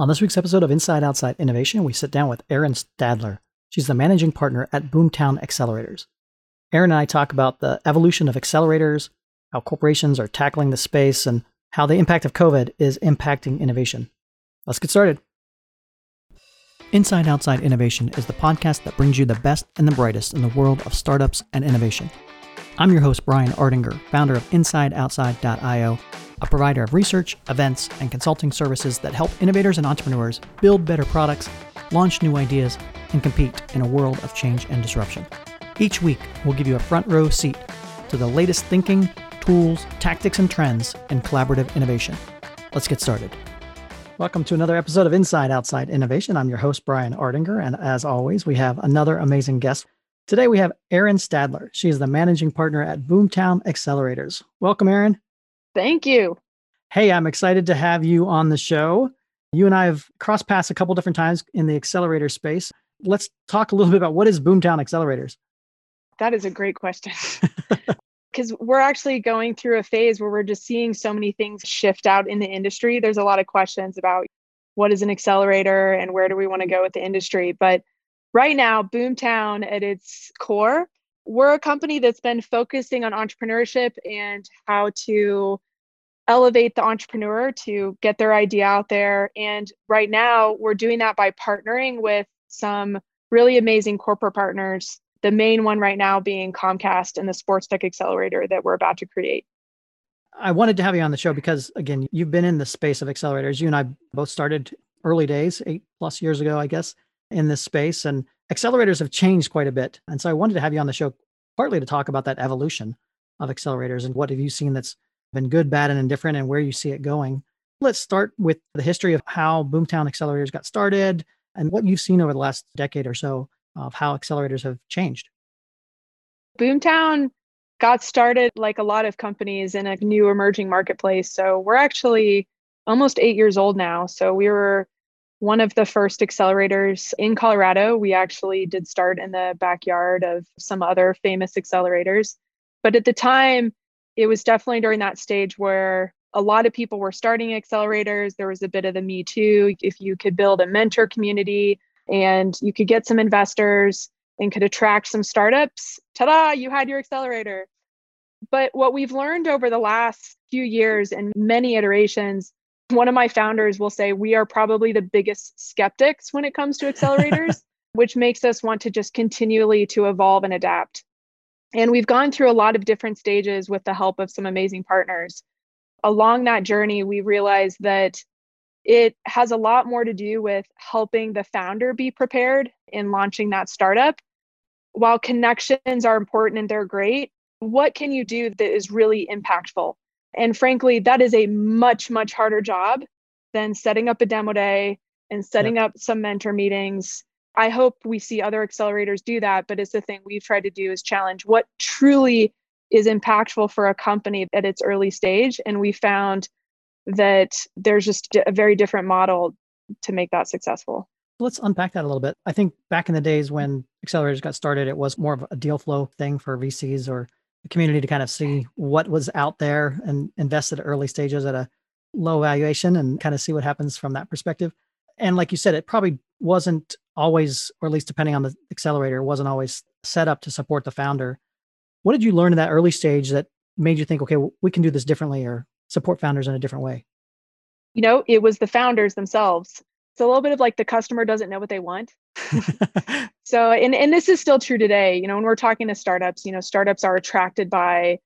On this week's episode of Inside Outside Innovation, we sit down with Erin Stadler. She's the managing partner at Boomtown Accelerators. Erin and I talk about the evolution of accelerators, how corporations are tackling the space, and how the impact of COVID is impacting innovation. Let's get started. Inside Outside Innovation is the podcast that brings you the best and the brightest in the world of startups and innovation. I'm your host, Brian Ardinger, founder of InsideOutside.io, a provider of research, events, and consulting services that help innovators and entrepreneurs build better products, launch new ideas, and compete in a world of change and disruption. Each week, we'll give you a front row seat to the latest thinking, tools, tactics, and trends in collaborative innovation. Let's get started. Welcome to another episode of Inside Outside Innovation. I'm your host, Brian Ardinger, and as always, we have another amazing guest. Today we have Erin Stadler. She is the managing partner at Boomtown Accelerators. Welcome, Erin. Thank you. Hey, I'm excited to have you on the show. You and I have crossed paths a couple different times in the accelerator space. Let's talk a little bit about what is Boomtown Accelerators. That is a great question. Because we're actually going through a phase where we're just seeing so many things shift out in the industry. There's a lot of questions about what is an accelerator and where do we want to go with the industry. But right now, Boomtown at its core, we're a company that's been focusing on entrepreneurship and how to elevate the entrepreneur to get their idea out there. And right now, we're doing that by partnering with some really amazing corporate partners. The main one right now being Comcast and the Sports Tech Accelerator that we're about to create. I wanted to have you on the show because, again, you've been in the space of accelerators. You and I both started early days, eight plus years ago, I guess, in this space. And accelerators have changed quite a bit. And so I wanted to have you on the show partly to talk about that evolution of accelerators and what have you seen that's been good, bad, and indifferent, and where you see it going. Let's start with the history of how Boomtown Accelerators got started and what you've seen over the last decade or so of how accelerators have changed. Boomtown got started like a lot of companies in a new emerging marketplace. So we're actually almost eight years old now. So we were one of the first accelerators in Colorado. We actually did start in the backyard of some other famous accelerators. But at the time, it was definitely during that stage where a lot of people were starting accelerators. There was a bit of the Me Too. If you could build a mentor community and you could get some investors and could attract some startups, ta da, you had your accelerator. But what we've learned over the last few years and many iterations, one of my founders will say, we are probably the biggest skeptics when it comes to accelerators, which makes us want to just continually to evolve and adapt. And we've gone through a lot of different stages with the help of some amazing partners. Along that journey, we realized that it has a lot more to do with helping the founder be prepared in launching that startup. While connections are important and they're great, what can you do that is really impactful? And frankly, that is a much, much harder job than setting up a demo day and setting yep. up some mentor meetings I hope we see other accelerators do that, but it's the thing we've tried to do is challenge what truly is impactful for a company at its early stage. And we found that there's just a very different model to make that successful. Let's unpack that a little bit. I think back in the days when accelerators got started, it was more of a deal flow thing for VCs or the community to kind of see what was out there and invest at early stages at a low valuation and kind of see what happens from that perspective. And like you said, it probably wasn't always, or at least depending on the accelerator, wasn't always set up to support the founder. What did you learn in that early stage that made you think, okay, we can do this differently or support founders in a different way? You know, it was the founders themselves. It's a little bit of like the customer doesn't know what they want. So, and, and this is still true today. You know, when we're talking to startups, you know, startups are attracted by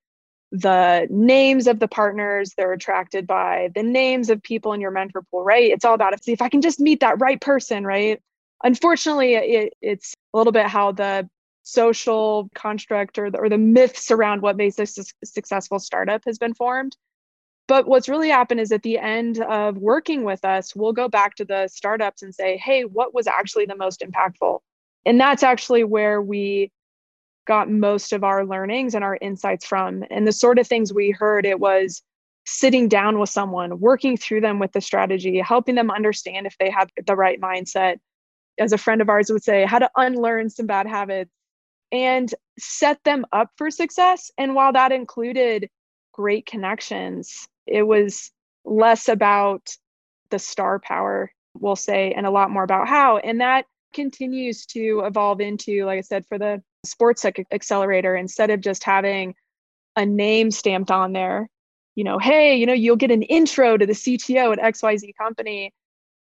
the names of the partners they're attracted by the names of people in your mentor pool right it's all about if if i can just meet that right person right unfortunately it, it's a little bit how the social construct or the, or the myths around what makes a su- successful startup has been formed but what's really happened is at the end of working with us we'll go back to the startups and say hey what was actually the most impactful and that's actually where we got most of our learnings and our insights from. And the sort of things we heard, it was sitting down with someone, working through them with the strategy, helping them understand if they have the right mindset. As a friend of ours would say, how to unlearn some bad habits and set them up for success. And while that included great connections, it was less about the star power we'll say, and a lot more about how. And that continues to evolve into, like I said, for the sports accelerator, instead of just having a name stamped on there, you know, hey, you know, you'll get an intro to the CTO at XYZ company.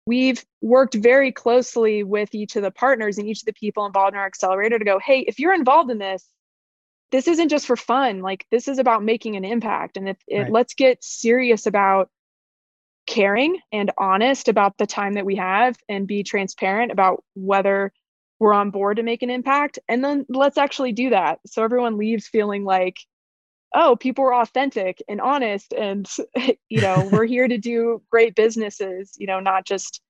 We've worked very closely with each of the partners and each of the people involved in our accelerator to go, hey, if you're involved in this, this isn't just for fun. Like this is about making an impact. And if it, right. let's get serious about caring and honest about the time that we have and be transparent about whether we're on board to make an impact. And then let's actually do that. So everyone leaves feeling like, oh, people are authentic and honest. And, you know, we're here to do great businesses, you know, not just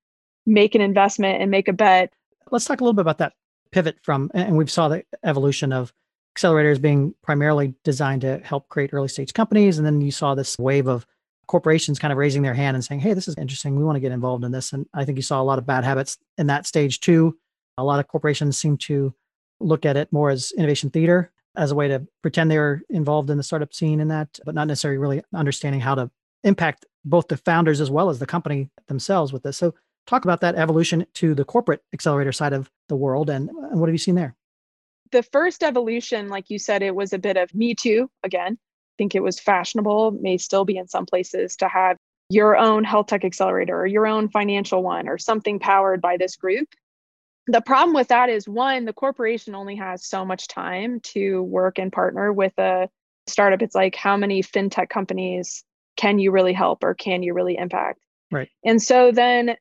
make an investment and make a bet. Let's talk a little bit about that pivot from, and we've saw the evolution of accelerators being primarily designed to help create early stage companies. And then you saw this wave of corporations kind of raising their hand and saying, hey, this is interesting. We want to get involved in this. And I think you saw a lot of bad habits in that stage too. A lot of corporations seem to look at it more as innovation theater as a way to pretend they were involved in the startup scene in that, but not necessarily really understanding how to impact both the founders as well as the company themselves with this. So talk about that evolution to the corporate accelerator side of the world and, and what have you seen there? The first evolution, like you said, it was a bit of me too. Again, I think it was fashionable, may still be in some places to have your own health tech accelerator or your own financial one or something powered by this group. The problem with that is one, the corporation only has so much time to work and partner with a startup. It's like, how many fintech companies can you really help or can you really impact? Right. And so then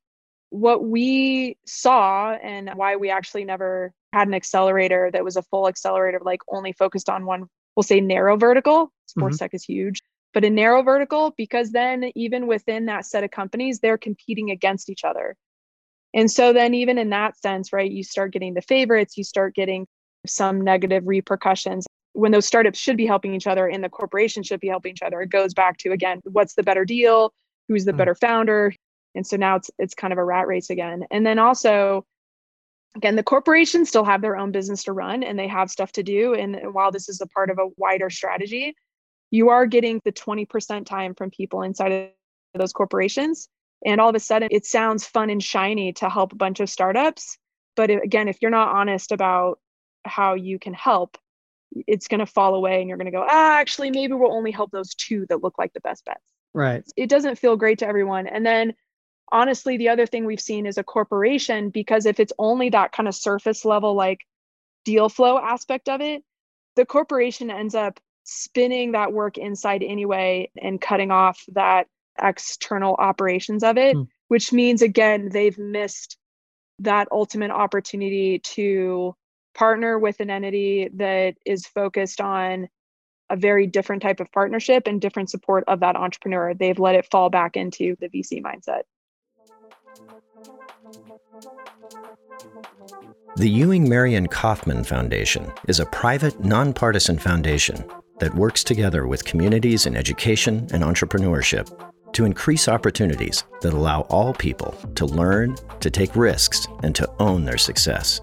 what we saw and why we actually never had an accelerator that was a full accelerator, like only focused on one, we'll say narrow vertical. Sports mm-hmm. tech is huge, but a narrow vertical, because then even within that set of companies, they're competing against each other. And so then, even in that sense, right, you start getting the favorites, you start getting some negative repercussions when those startups should be helping each other and the corporation should be helping each other. It goes back to again, what's the better deal? Who's the mm-hmm. better founder? And so now it's it's kind of a rat race again. And then also again the corporations still have their own business to run and they have stuff to do. And while this is a part of a wider strategy you are getting the 20% time from people inside of those corporations. And all of a sudden it sounds fun and shiny to help a bunch of startups. But again if you're not honest about how you can help it's going to fall away and you're going to go ah actually maybe we'll only help those two that look like the best bets. Right. It doesn't feel great to everyone. And then honestly, the other thing we've seen is a corporation, because if it's only that kind of surface level, like deal flow aspect of it, the corporation ends up spinning that work inside anyway and cutting off that external operations of it, mm. which means, again, they've missed that ultimate opportunity to partner with an entity that is focused on a very different type of partnership and different support of that entrepreneur. They've let it fall back into the VC mindset. The Ewing Marion Kauffman Foundation is a private, nonpartisan foundation that works together with communities in education and entrepreneurship to increase opportunities that allow all people to learn, to take risks, and to own their success.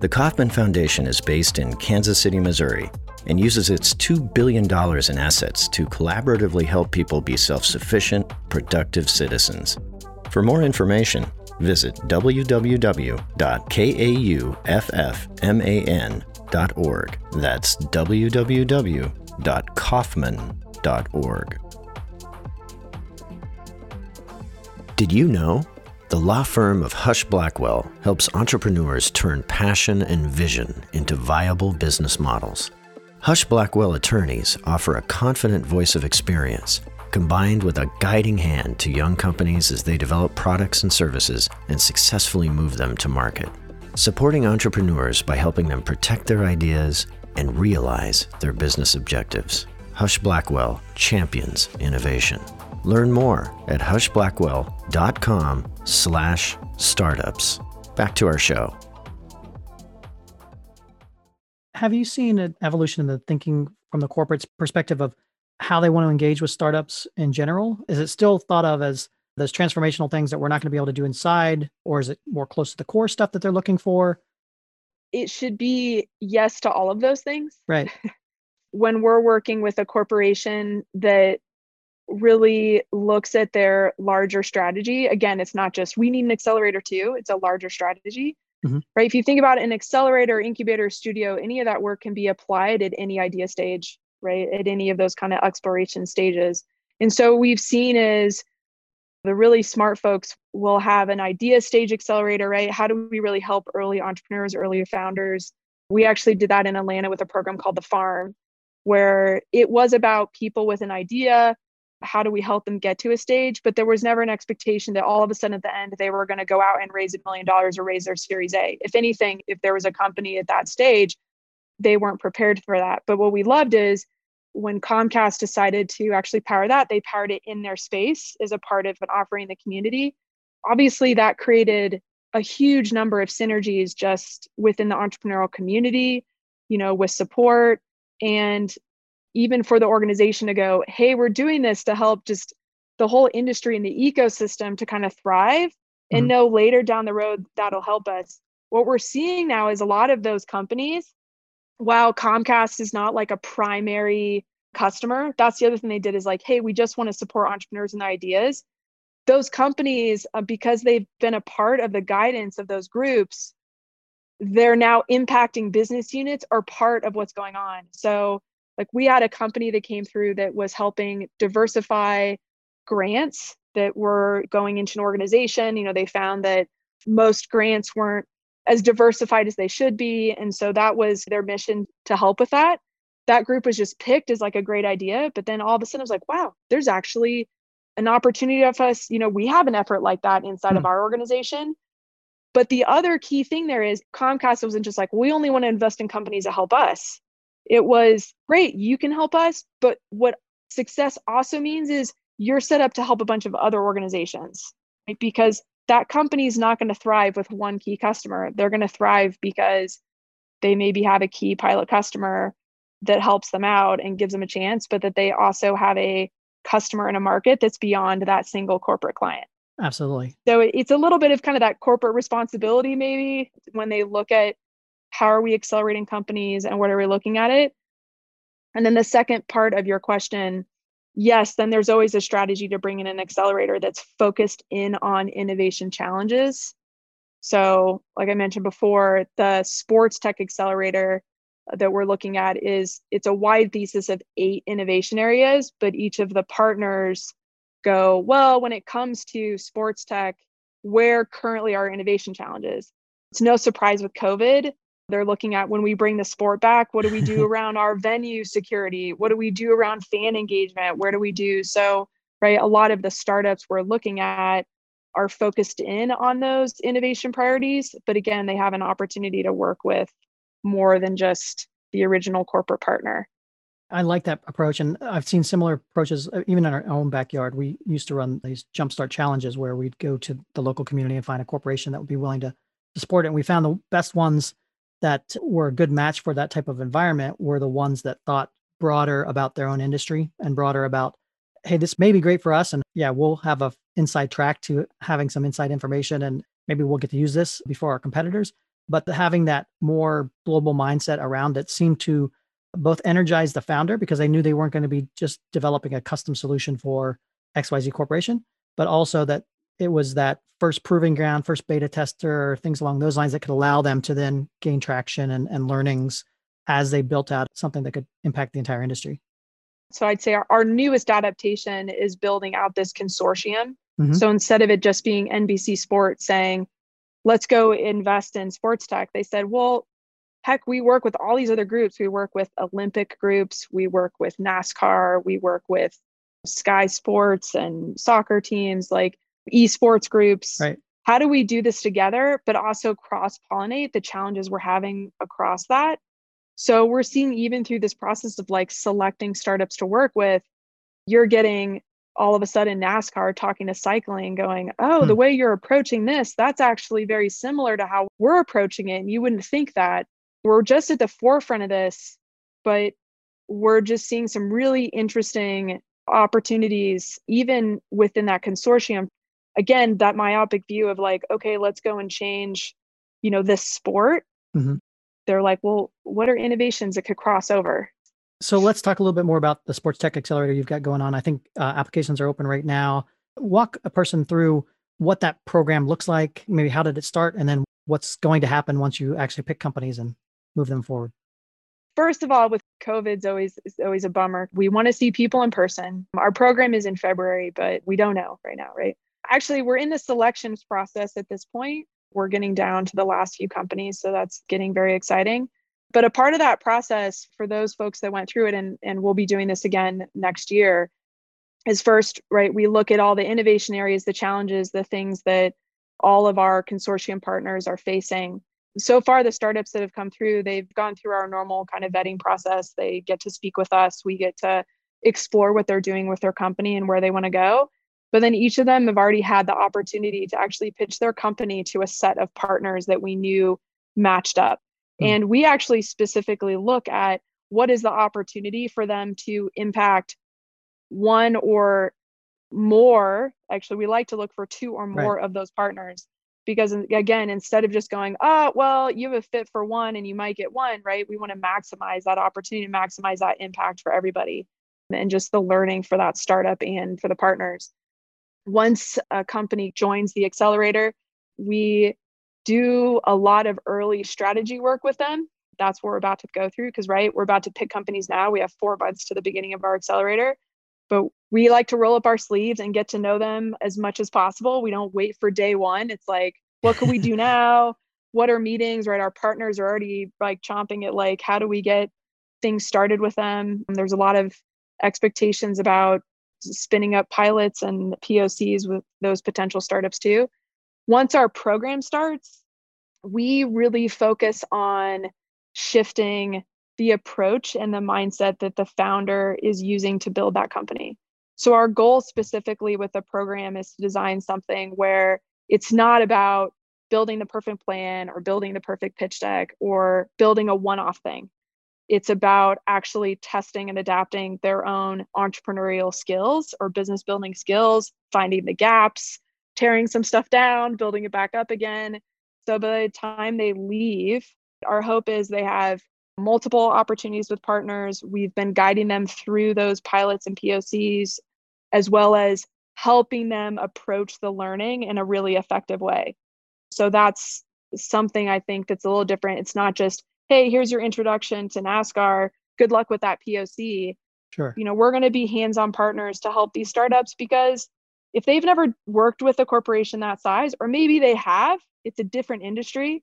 The Kauffman Foundation is based in Kansas City, Missouri, and uses its $2 billion in assets to collaboratively help people be self sufficient, productive citizens. For more information, visit www.kauffman.org. That's www.kauffman.org. Did you know? The law firm of Husch Blackwell helps entrepreneurs turn passion and vision into viable business models. Husch Blackwell attorneys offer a confident voice of experience combined with a guiding hand to young companies as they develop products and services and successfully move them to market. Supporting entrepreneurs by helping them protect their ideas and realize their business objectives. Husch Blackwell champions innovation. Learn more at huschblackwell.com slash startups Back to our show. Have you seen an evolution in the thinking from the corporate's perspective of how they want to engage with startups in general? Is it still thought of as those transformational things that we're not going to be able to do inside, or is it more close to the core stuff that they're looking for? It should be yes to all of those things. Right. when we're working with a corporation that really looks at their larger strategy. Again, it's not just we need an accelerator too, it's a larger strategy. Mm-hmm. Right. If you think about an accelerator, incubator, studio, any of that work can be applied at any idea stage, right? At any of those kind of exploration stages. And so we've seen is the really smart folks will have an idea stage accelerator, right? How do we really help early entrepreneurs, early founders? We actually did that in Atlanta with a program called The Farm, where it was about people with an idea how do we help them get to a stage but there was never an expectation that all of a sudden at the end they were going to go out and raise a million dollars or raise their series a if anything if there was a company at that stage they weren't prepared for that but what we loved is when comcast decided to actually power that they powered it in their space as a part of an offering the community obviously that created a huge number of synergies just within the entrepreneurial community you know with support and even for the organization to go, hey, we're doing this to help just the whole industry and the ecosystem to kind of thrive mm-hmm. and know later down the road that'll help us. What we're seeing now is a lot of those companies, while Comcast is not like a primary customer, that's the other thing they did is like, hey, we just want to support entrepreneurs and ideas. Those companies, uh, because they've been a part of the guidance of those groups, they're now impacting business units or part of what's going on. So like we had a company that came through that was helping diversify grants that were going into an organization you know they found that most grants weren't as diversified as they should be and so that was their mission to help with that that group was just picked as like a great idea but then all of a sudden it was like wow there's actually an opportunity of us you know we have an effort like that inside hmm. of our organization but the other key thing there is comcast wasn't just like we only want to invest in companies that help us it was great, you can help us. But what success also means is you're set up to help a bunch of other organizations, right? Because that company is not going to thrive with one key customer. They're going to thrive because they maybe have a key pilot customer that helps them out and gives them a chance, but that they also have a customer in a market that's beyond that single corporate client. Absolutely. So it's a little bit of kind of that corporate responsibility, maybe when they look at how are we accelerating companies and what are we looking at it and then the second part of your question yes then there's always a strategy to bring in an accelerator that's focused in on innovation challenges. So like i mentioned before the sports tech accelerator that we're looking at is it's a wide thesis of eight innovation areas but each of the partners go well when it comes to sports tech where currently are innovation challenges? It's no surprise with covid they're looking at when we bring the sport back, what do we do around our venue security? What do we do around fan engagement? Where do we do? So, right, a lot of the startups we're looking at are focused in on those innovation priorities. But again, they have an opportunity to work with more than just the original corporate partner. I like that approach. And I've seen similar approaches uh, even in our own backyard. We used to run these jumpstart challenges where we'd go to the local community and find a corporation that would be willing to, to support it. And we found the best ones that were a good match for that type of environment were the ones that thought broader about their own industry and broader about hey this may be great for us and yeah we'll have a inside track to having some inside information and maybe we'll get to use this before our competitors. But having that more global mindset around it seemed to both energize the founder because they knew they weren't going to be just developing a custom solution for xyz corporation but also that it was that first proving ground, first beta tester, things along those lines that could allow them to then gain traction and, and learnings as they built out something that could impact the entire industry. So I'd say our, our newest adaptation is building out this consortium. Mm-hmm. So instead of it just being NBC Sports saying, let's go invest in sports tech, they said, well, heck, we work with all these other groups. We work with Olympic groups, we work with NASCAR, we work with Sky Sports and soccer teams. Like esports groups. Right. How do we do this together, but also cross pollinate the challenges we're having across that? So we're seeing even through this process of like selecting startups to work with, you're getting all of a sudden NASCAR talking to cycling, going, Oh, hmm. the way you're approaching this, that's actually very similar to how we're approaching it. And you wouldn't think that. We're just at the forefront of this, but we're just seeing some really interesting opportunities, even within that consortium, again that myopic view of like okay let's go and change you know this sport mm-hmm. they're like well what are innovations that could cross over So let's talk a little bit more about the sports tech accelerator you've got going on. I think uh, applications are open right now. Walk a person through what that program looks like, maybe how did it start, and then what's going to happen once you actually pick companies and move them forward. First of all, with COVID's always always a bummer. We want to see people in person. Our program is in February, but we don't know right now, right? Actually, we're in the selections process at this point. We're getting down to the last few companies, so that's getting very exciting. But a part of that process for those folks that went through it, and, and we'll be doing this again next year, is first, right? We look at all the innovation areas, the challenges, the things that all of our consortium partners are facing so far the startups that have come through they've gone through our normal kind of vetting process they get to speak with us we get to explore what they're doing with their company and where they want to go but then each of them have already had the opportunity to actually pitch their company to a set of partners that we knew matched up mm. and we actually specifically look at what is the opportunity for them to impact one or more actually we like to look for two or more right. of those partners because again instead of just going oh well you have a fit for one and you might get one right we want to maximize that opportunity to maximize that impact for everybody and just the learning for that startup and for the partners once a company joins the accelerator we do a lot of early strategy work with them that's what we're about to go through because right we're about to pick companies now we have four months to the beginning of our accelerator but we like to roll up our sleeves and get to know them as much as possible. We don't wait for day one. It's like, what can we do now? What are meetings, right? Our partners are already like chomping at like, how do we get things started with them? And there's a lot of expectations about spinning up pilots and POCs with those potential startups too. Once our program starts, we really focus on shifting the approach and the mindset that the founder is using to build that company. So, our goal specifically with the program is to design something where it's not about building the perfect plan or building the perfect pitch deck or building a one off thing. It's about actually testing and adapting their own entrepreneurial skills or business building skills, finding the gaps, tearing some stuff down, building it back up again. So by the time they leave, our hope is they have multiple opportunities with partners. We've been guiding them through those pilots and POCs, as well as helping them approach the learning in a really effective way. So that's something I think that's a little different. It's not just, hey, here's your introduction to NASCAR. Good luck with that POC. Sure. You know, we're going to be hands-on partners to help these startups because if they've never worked with a corporation that size, or maybe they have, it's a different industry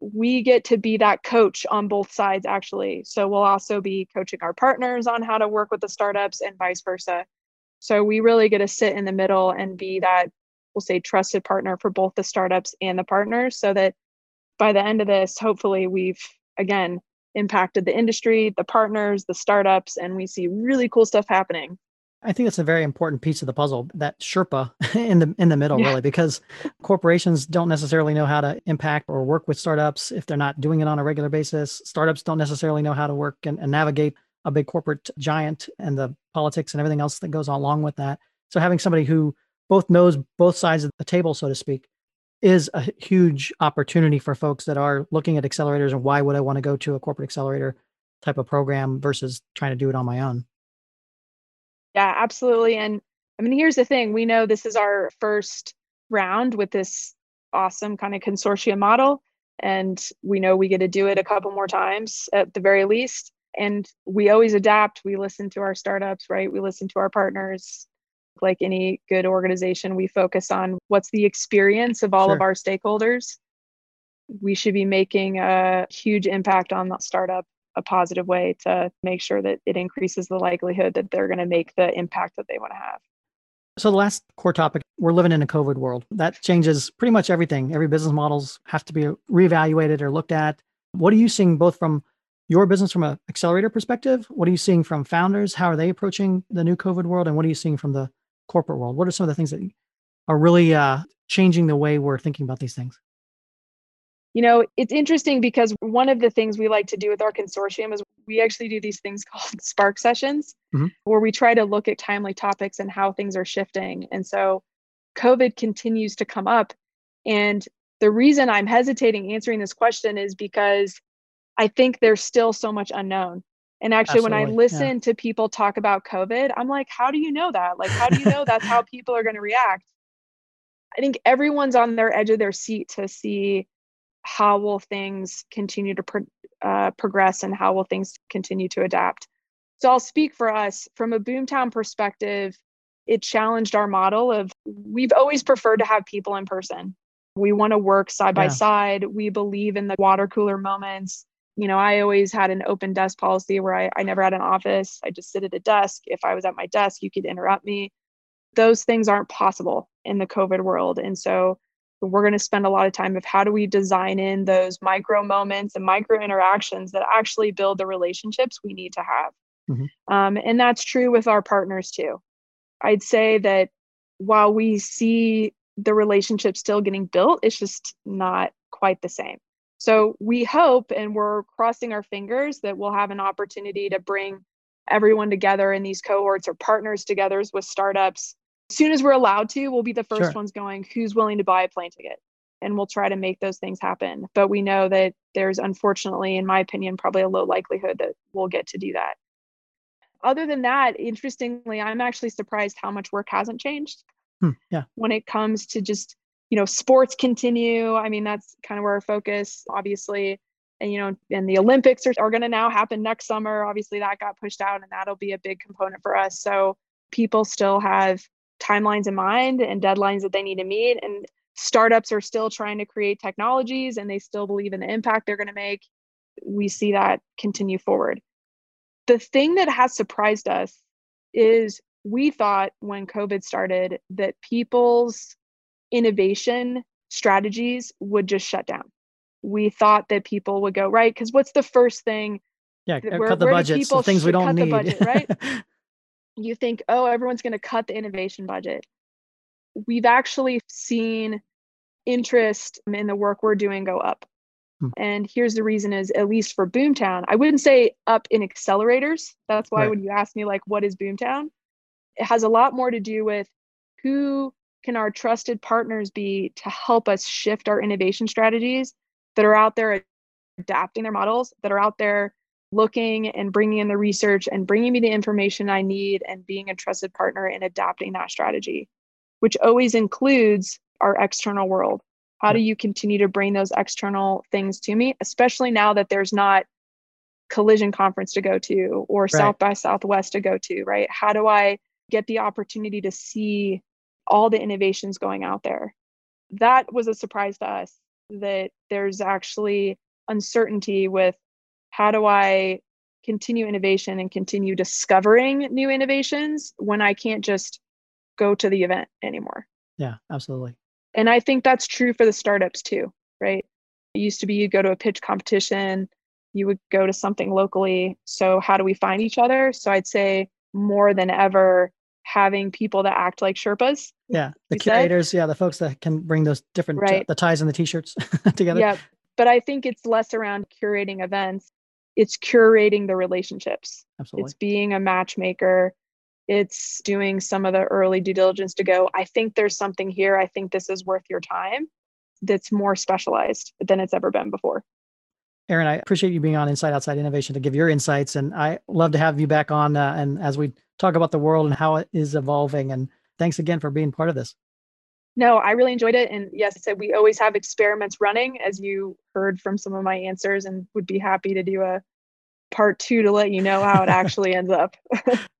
we get to be that coach on both sides actually so we'll also be coaching our partners on how to work with the startups and vice versa so we really get to sit in the middle and be that we'll say trusted partner for both the startups and the partners so that by the end of this hopefully we've again impacted the industry the partners the startups and we see really cool stuff happening I think that's a very important piece of the puzzle, that Sherpa in the in the middle, yeah. really, because corporations don't necessarily know how to impact or work with startups if they're not doing it on a regular basis. Startups don't necessarily know how to work and, and navigate a big corporate giant and the politics and everything else that goes along with that. So having somebody who both knows both sides of the table, so to speak, is a huge opportunity for folks that are looking at accelerators and why would I want to go to a corporate accelerator type of program versus trying to do it on my own. Yeah, absolutely. And I mean, here's the thing we know this is our first round with this awesome kind of consortium model. And we know we get to do it a couple more times at the very least. And we always adapt. We listen to our startups, right? We listen to our partners. Like any good organization, we focus on what's the experience of all sure. of our stakeholders. We should be making a huge impact on the startup a positive way to make sure that it increases the likelihood that they're going to make the impact that they want to have. So the last core topic, we're living in a COVID world. That changes pretty much everything. Every business models have to be reevaluated or looked at. What are you seeing both from your business from an accelerator perspective? What are you seeing from founders? How are they approaching the new COVID world? And what are you seeing from the corporate world? What are some of the things that are really uh, changing the way we're thinking about these things? You know, it's interesting because one of the things we like to do with our consortium is we actually do these things called spark sessions mm-hmm. where we try to look at timely topics and how things are shifting. And so COVID continues to come up. And the reason I'm hesitating answering this question is because I think there's still so much unknown. And actually, when I Absolutely, yeah. listen to people talk about COVID, I'm like, how do you know that? Like, how do you know that's how people are going to react? I think everyone's on their edge of their seat to see how will things continue to pro- uh, progress and how will things continue to adapt. So I'll speak for us from a boomtown perspective. It challenged our model of we've always preferred to have people in person. We want to work side by side. We believe in the water cooler moments. You know, I always had an open desk policy where I, I never had an office. I just sit at a desk. If I was at my desk, you could interrupt me. Those things aren't possible in the COVID world. And so we're going to spend a lot of time of how do we design in those micro moments and micro interactions that actually build the relationships we need to have. Mhm. Um, and that's true with our partners too. I'd say that while we see the relationship still getting built, it's just not quite the same. So we hope and we're crossing our fingers that we'll have an opportunity to bring everyone together in these cohorts or partners together with startups. As soon as we're allowed to, we'll be the first Sure. ones going, who's willing to buy a plane ticket? And we'll try to make those things happen. But we know that there's unfortunately, in my opinion, probably a low likelihood that we'll get to do that. Other than that, interestingly, I'm actually surprised how much work hasn't changed Hmm, yeah. when it comes to just you know sports continue. I mean that's kind of where our focus obviously. And you know and the olympics are, are going to now happen next summer. Obviously that got pushed out and that'll be a big component for us. So people still have timelines in mind and deadlines that they need to meet and startups are still trying to create technologies and they still believe in the impact they're going to make. We see that continue forward. The thing that has surprised us is we thought when COVID started that people's innovation strategies would just shut down. We thought that people would go, right? Because what's the first thing Yeah, uh, where- cut the where do the people things we don't cut the need. budget, right? you think, oh, everyone's going to cut the innovation budget? We've actually seen interest in the work we're doing go up. Hmm. And here's the reason is at least for Boomtown, I wouldn't say up in accelerators. That's why Right. when you ask me like what is Boomtown, it has a lot more to do with who can our trusted partners be to help us shift our innovation strategies that are out there adapting their models, that are out there looking and bringing in the research and bringing me the information I need and being a trusted partner in adapting that strategy, which always includes our external world. How do you continue to bring those external things to me, especially now that there's not collision conference to go to or South by Southwest to go to, right? How do I get the opportunity to see all the innovations going out there? That was a surprise to us that there's actually uncertainty with how do I continue innovation and continue discovering new innovations when I can't just go to the event anymore. yeah, absolutely. And I think that's true for the startups too, right? It used to be you go to a pitch competition, you would go to something locally. So, how do we find each other? So, I'd say more than ever, having people that act like Sherpas. Yeah, the you said? curators, yeah, the folks that can bring those different Right. the ties and the t-shirts together. Yeah, But I think it's less around curating events, it's curating the relationships. Absolutely. It's being a matchmaker. It's doing some of the early due diligence to go, I think there's something here. I think this is worth your time that's more specialized than it's ever been before. Erin, I appreciate you being on Inside Outside Innovation to give your insights, and I love to have you back on uh, and as we talk about the world and how it is evolving. And thanks again for being part of this. No, I really enjoyed it. And yes, I said we always have experiments running, as you heard from some of my answers, and would be happy to do a part two to let you know how it actually ends up.